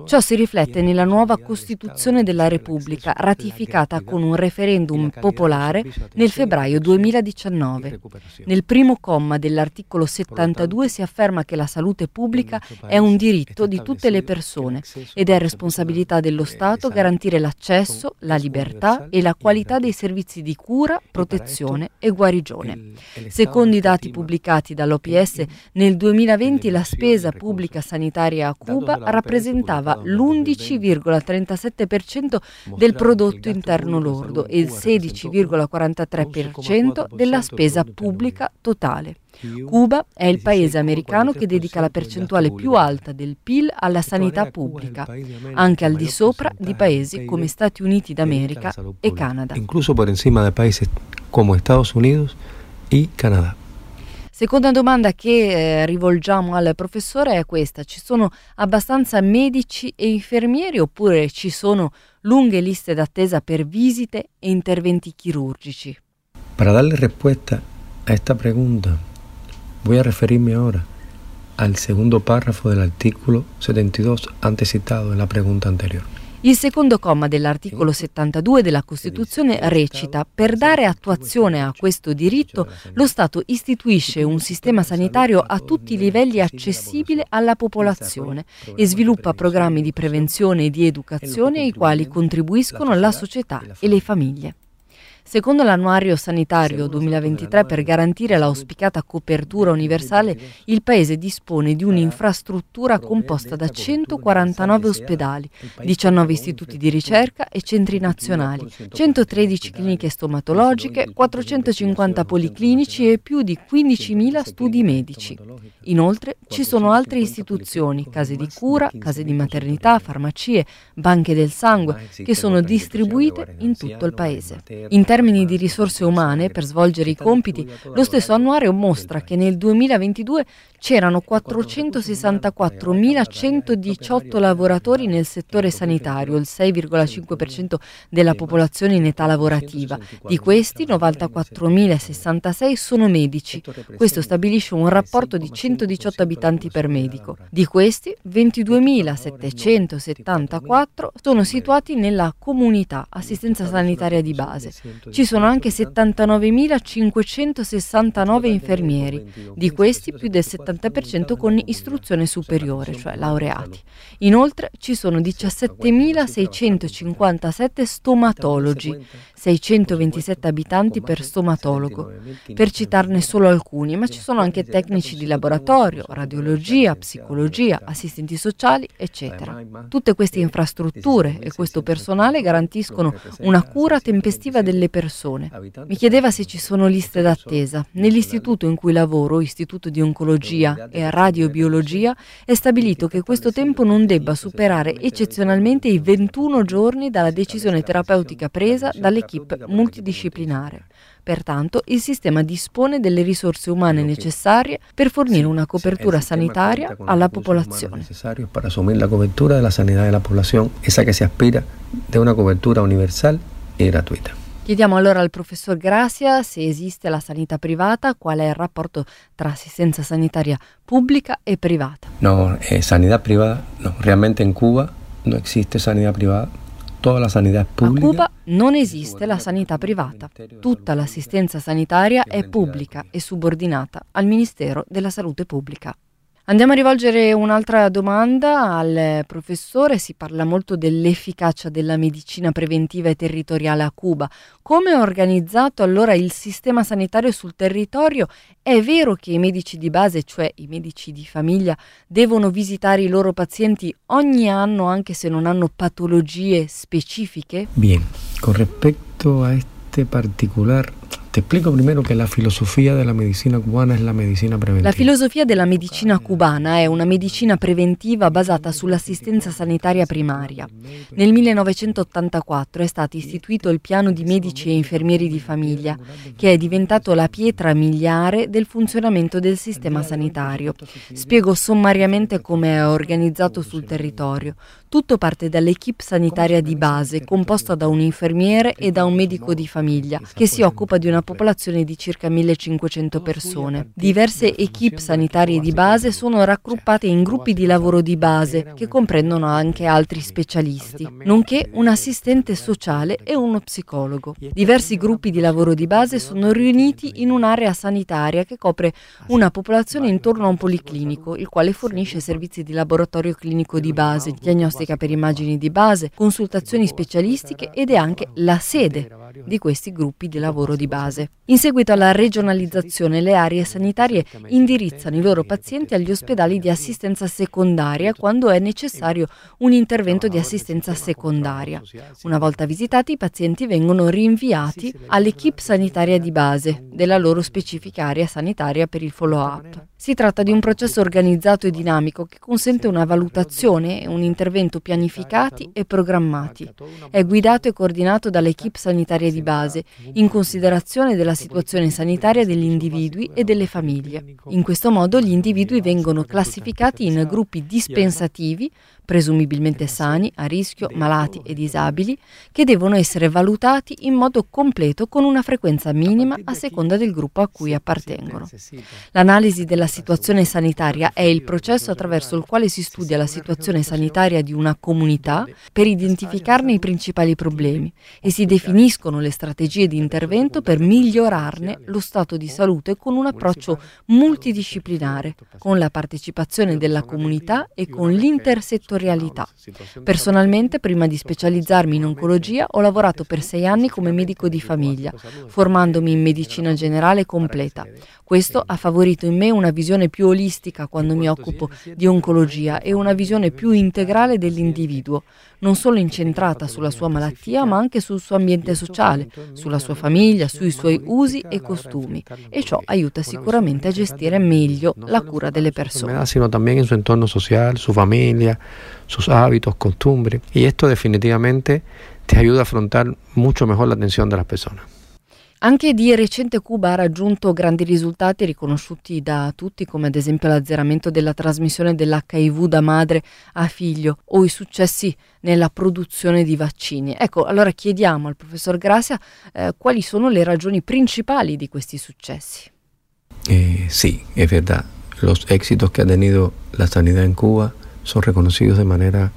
Ciò si riflette nella nuova Costituzione della Repubblica, ratificata con un referendum popolare nel febbraio 2019. Nel primo comma dell'articolo 72 si afferma che la salute pubblica è un diritto di tutte le persone ed è responsabilità dello Stato garantire l'accesso, la libertà e la qualità dei servizi servizi di cura, protezione e guarigione. Secondo i dati pubblicati dall'OPS, nel 2020 la spesa pubblica sanitaria a Cuba rappresentava l'11,37% del prodotto interno lordo e il 16,43% della spesa pubblica totale. Cuba è il paese americano che dedica la percentuale più alta del PIL alla sanità pubblica, anche al di sopra di paesi come Stati Uniti d'America e Canada. Incluso por encima di paesi come Stati Uniti e Canada. Seconda domanda che eh, rivolgiamo al professore è questa: ci sono abbastanza medici e infermieri oppure ci sono lunghe liste d'attesa per visite e interventi chirurgici? Per dare risposta a questa pregunta Voy a referirme ahora al segundo párrafo del artículo 72 antes citado en la pregunta anterior. Il secondo comma dell'articolo 72 della Costituzione recita Per dare attuazione a questo diritto, lo Stato istituisce un sistema sanitario a tutti i livelli accessibile alla popolazione e sviluppa programmi di prevenzione e di educazione ai quali contribuiscono la società e le famiglie. Secondo l'annuario sanitario 2023, per garantire l'auspicata copertura universale, il Paese dispone di un'infrastruttura composta da 149 ospedali, 19 istituti di ricerca e centri nazionali, 113 cliniche stomatologiche, 450 policlinici e più di 15.000 studi medici. Inoltre ci sono altre istituzioni, case di cura, case di maternità, farmacie, banche del sangue, che sono distribuite in tutto il Paese. In termini di risorse umane per svolgere i compiti, lo stesso annuario mostra che nel 2022 c'erano 464.118 lavoratori nel settore sanitario, il 6,5% della popolazione in età lavorativa. Di questi 94.066 sono medici. Questo stabilisce un rapporto di 118 abitanti per medico. Di questi 22.774 sono situati nella comunità assistenza sanitaria di base. Ci sono anche 79.569 infermieri, di questi più del 70% con istruzione superiore, cioè laureati. Inoltre ci sono 17.657 stomatologi, 627 abitanti per stomatologo, per citarne solo alcuni, ma ci sono anche tecnici di laboratorio, radiologia, psicologia, assistenti sociali, eccetera. Tutte queste infrastrutture e questo personale garantiscono una cura tempestiva delle persone. Mi chiedeva se ci sono liste d'attesa. Nell'istituto in cui lavoro, Istituto di Oncologia e Radiobiologia, è stabilito che questo tempo non debba superare eccezionalmente i 21 giorni dalla decisione terapeutica presa dall'equipe multidisciplinare. Pertanto il sistema dispone delle risorse umane necessarie per fornire una copertura sanitaria alla popolazione. Per assumere la copertura della sanità della popolazione, esa che si aspira di una copertura universale e gratuita. Chiediamo allora al professor Gracia se esiste la sanità privata, qual è il rapporto tra assistenza sanitaria pubblica e privata. No, eh, sanità privata, no, realmente in Cuba non esiste sanità privata Tutta la sanità pubblica. A Cuba non esiste la sanità privata. Tutta l'assistenza sanitaria è pubblica e subordinata al Ministero della Salute Pubblica. Andiamo a rivolgere un'altra domanda al professore, si parla molto dell'efficacia della medicina preventiva e territoriale a Cuba. Come è organizzato allora il sistema sanitario sul territorio? È vero che i medici di base, cioè i medici di famiglia, devono visitare i loro pazienti ogni anno anche se non hanno patologie specifiche? Bien, con rispetto a este particolare Te explico primero che la filosofia della medicina cubana è la medicina preventiva. La filosofia della medicina cubana è una medicina preventiva basata sull'assistenza sanitaria primaria. Nel 1984 è stato istituito il piano di medici e infermieri di famiglia, che è diventato la pietra miliare del funzionamento del sistema sanitario. Spiego sommariamente come è organizzato sul territorio. Tutto parte dall'equipe sanitaria di base, composta da un infermiere e da un medico di famiglia, che si occupa di una popolazione di circa 1500 persone. Diverse equip sanitarie di base sono raggruppate in gruppi di lavoro di base, che comprendono anche altri specialisti, nonché un assistente sociale e uno psicologo. Diversi gruppi di lavoro di base sono riuniti in un'area sanitaria che copre una popolazione intorno a un policlinico, il quale fornisce servizi di laboratorio clinico di base, diagnostica per immagini di base, consultazioni specialistiche ed è anche la sede di questi gruppi di lavoro di base. In seguito alla regionalizzazione, le aree sanitarie indirizzano i loro pazienti agli ospedali di assistenza secondaria quando è necessario un intervento di assistenza secondaria. Una volta visitati, i pazienti vengono rinviati all'equipe sanitaria di base della loro specifica area sanitaria per il follow-up. Si tratta di un processo organizzato e dinamico che consente una valutazione e un intervento pianificati e programmati. È guidato e coordinato dall'equipe sanitaria di base, in considerazione della situazione sanitaria degli individui e delle famiglie. In questo modo gli individui vengono classificati in gruppi dispensativi presumibilmente sani, a rischio, malati e disabili, che devono essere valutati in modo completo con una frequenza minima a seconda del gruppo a cui appartengono. L'analisi della situazione sanitaria è il processo attraverso il quale si studia la situazione sanitaria di una comunità per identificarne i principali problemi e si definiscono le strategie di intervento per migliorarne lo stato di salute con un approccio multidisciplinare, con la partecipazione della comunità e con l'intersettorialità territorialità. Personalmente, prima di specializzarmi in oncologia, ho lavorato per sei anni come medico di famiglia, formandomi in medicina generale completa. Questo ha favorito in me una visione più olistica quando mi occupo di oncologia e una visione più integrale dell'individuo, non solo incentrata sulla sua malattia, ma anche sul suo ambiente sociale, sulla sua famiglia, sui suoi usi e costumi. E ciò aiuta sicuramente a gestire meglio la cura delle persone. Sino también en su entorno social, su familia, sus hábitos, costumbres. Y esto definitivamente te ayuda a afrontar mucho mejor la atención de las personas. Anche di recente Cuba ha raggiunto grandi risultati riconosciuti da tutti, come ad esempio l'azzeramento della trasmissione dell'HIV da madre a figlio o i successi nella produzione di vaccini. Ecco, allora chiediamo al professor Gracia eh, quali sono le ragioni principali di questi successi. Eh, sí, es verdad. Los éxitos que ha tenido la sanidad en Cuba son reconocidos de manera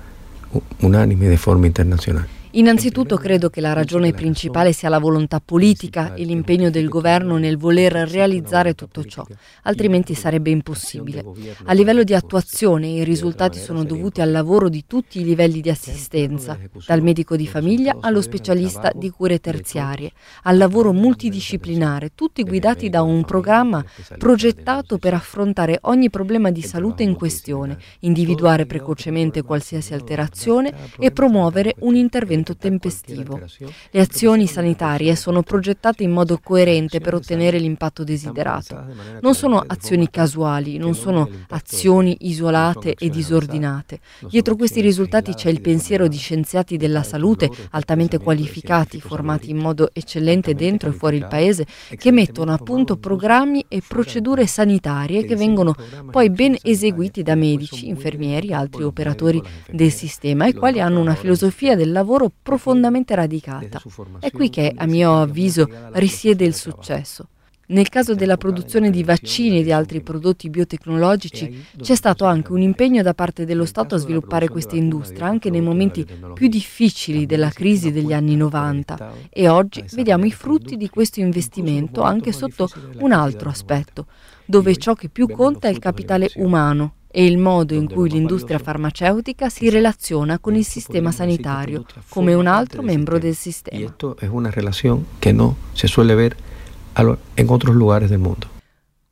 unánime de forma internacional. Innanzitutto credo che la ragione principale sia la volontà politica e l'impegno del governo nel voler realizzare tutto ciò, altrimenti sarebbe impossibile. A livello di attuazione i risultati sono dovuti al lavoro di tutti i livelli di assistenza, dal medico di famiglia allo specialista di cure terziarie, al lavoro multidisciplinare, tutti guidati da un programma progettato per affrontare ogni problema di salute in questione, individuare precocemente qualsiasi alterazione e promuovere un intervento intervento tempestivo. Le azioni sanitarie sono progettate in modo coerente per ottenere l'impatto desiderato. Non sono azioni casuali, non sono azioni isolate e disordinate. Dietro questi risultati c'è il pensiero di scienziati della salute altamente qualificati, formati in modo eccellente dentro e fuori il paese, che mettono a punto programmi e procedure sanitarie che vengono poi ben eseguiti da medici, infermieri, e altri operatori del sistema, i quali hanno una filosofia del lavoro profondamente radicata. È qui che, a mio avviso, risiede il successo. Nel caso della produzione di vaccini e di altri prodotti biotecnologici c'è stato anche un impegno da parte dello Stato a sviluppare questa industria anche nei momenti più difficili della crisi degli anni 90 e oggi vediamo i frutti di questo investimento anche sotto un altro aspetto, dove ciò che più conta è il capitale umano e il modo in cui l'industria farmaceutica si relaziona con il sistema sanitario come un altro membro del sistema. Questo è una relazione che non si suele ver in altri luoghi del mondo.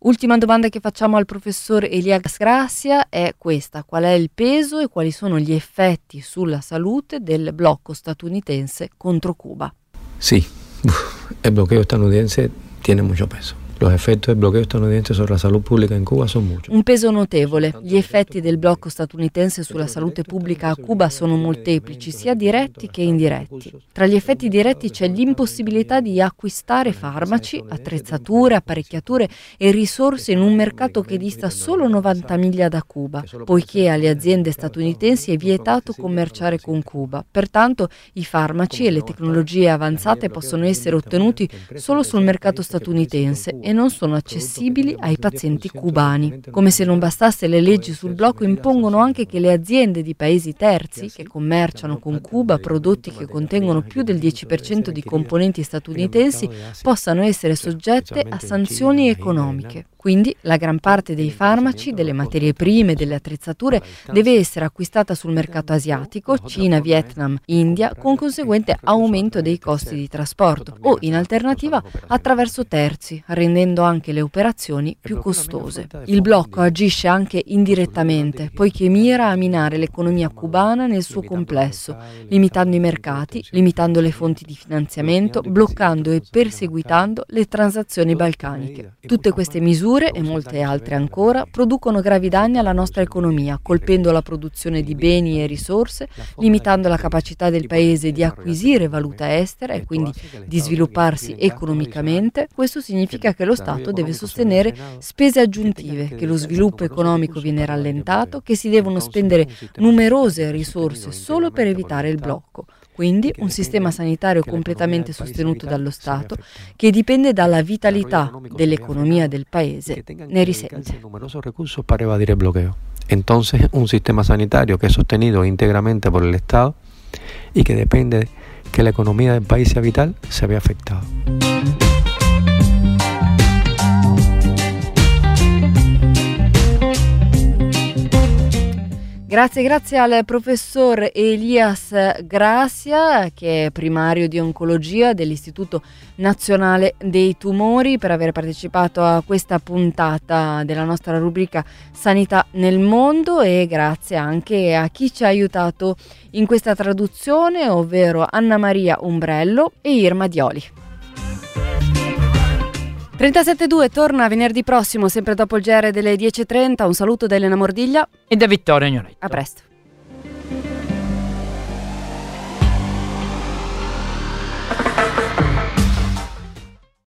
Ultima domanda che facciamo al professor Elias Gracia è questa: qual è il peso e quali sono gli effetti sulla salute del blocco statunitense contro Cuba? Sì, il blocco statunitense tiene molto peso. Los efectos del bloqueo estadounidense sobre la salud pública en Cuba son muchos. Un peso notevole. Gli effetti del blocco statunitense sulla salute pubblica a Cuba sono molteplici, sia diretti che indiretti. Tra gli effetti diretti c'è l'impossibilità di acquistare farmaci, attrezzature, apparecchiature e risorse in un mercato che dista solo 90 miglia da Cuba, poiché alle aziende statunitensi è vietato commerciare con Cuba. Pertanto i farmaci e le tecnologie avanzate possono essere ottenuti solo sul mercato statunitense e non sono accessibili ai pazienti cubani. Come se non bastasse, le leggi sul blocco impongono anche che le aziende di paesi terzi che commerciano con Cuba prodotti che contengono più del 10% di componenti statunitensi possano essere soggette a sanzioni economiche. Quindi la gran parte dei farmaci, delle materie prime, delle attrezzature deve essere acquistata sul mercato asiatico, Cina, Vietnam, India, con conseguente aumento dei costi di trasporto o in alternativa attraverso terzi, rendendo anche le operazioni più costose. Il blocco agisce anche indirettamente, poiché mira a minare l'economia cubana nel suo complesso, limitando i mercati, limitando le fonti di finanziamento, bloccando e perseguitando le transazioni balcaniche. Tutte queste misure misure e molte altre ancora producono gravi danni alla nostra economia, colpendo la produzione di beni e risorse, limitando la capacità del Paese di acquisire valuta estera e quindi di svilupparsi economicamente. Questo significa che lo Stato deve sostenere spese aggiuntive, che lo sviluppo economico viene rallentato, che si devono spendere numerose risorse solo per evitare il blocco quindi un sistema sanitario completamente sostenuto dallo Stato che dipende dalla vitalità dell'economia del paese, ne risente. Entonces, un sistema sanitario que es sostenido íntegramente por el Estado y que depende que la economía del país sea vital, se ve afectado. Grazie, grazie al professor Elias Gracia, che è primario di oncologia dell'Istituto Nazionale dei Tumori, per aver partecipato a questa puntata della nostra rubrica Sanità nel mondo e grazie anche a chi ci ha aiutato in questa traduzione, ovvero Anna Maria Umbrello e Irma Dioli. 37.2 torna venerdì prossimo, sempre dopo il GR delle 10.30. Un saluto da Elena Mordiglia e da Vittorio Agnoletto. A presto.